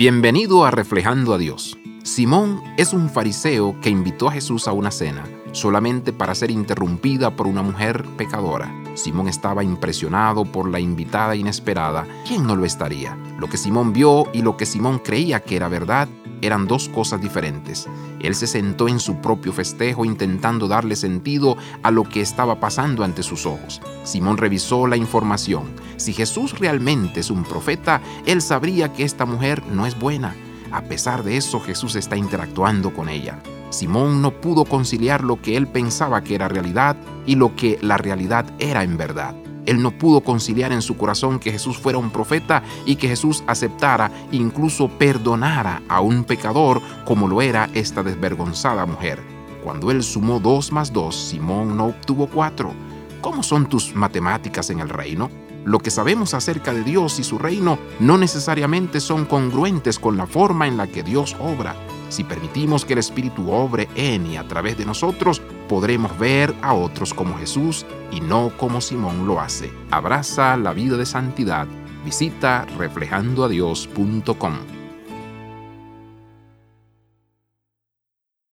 Bienvenido a Reflejando a Dios. Simón es un fariseo que invitó a Jesús a una cena solamente para ser interrumpida por una mujer pecadora. Simón estaba impresionado por la invitada inesperada. ¿Quién no lo estaría? Lo que Simón vio y lo que Simón creía que era verdad eran dos cosas diferentes. Él se sentó en su propio festejo intentando darle sentido a lo que estaba pasando ante sus ojos. Simón revisó la información. Si Jesús realmente es un profeta, él sabría que esta mujer no es buena. A pesar de eso, Jesús está interactuando con ella. Simón no pudo conciliar lo que él pensaba que era realidad y lo que la realidad era en verdad. Él no pudo conciliar en su corazón que Jesús fuera un profeta y que Jesús aceptara, incluso perdonara a un pecador como lo era esta desvergonzada mujer. Cuando él sumó dos más dos, Simón no obtuvo cuatro. ¿Cómo son tus matemáticas en el reino? Lo que sabemos acerca de Dios y su reino no necesariamente son congruentes con la forma en la que Dios obra. Si permitimos que el Espíritu obre en y a través de nosotros, podremos ver a otros como Jesús y no como Simón lo hace. Abraza la vida de santidad. Visita reflejandoadios.com.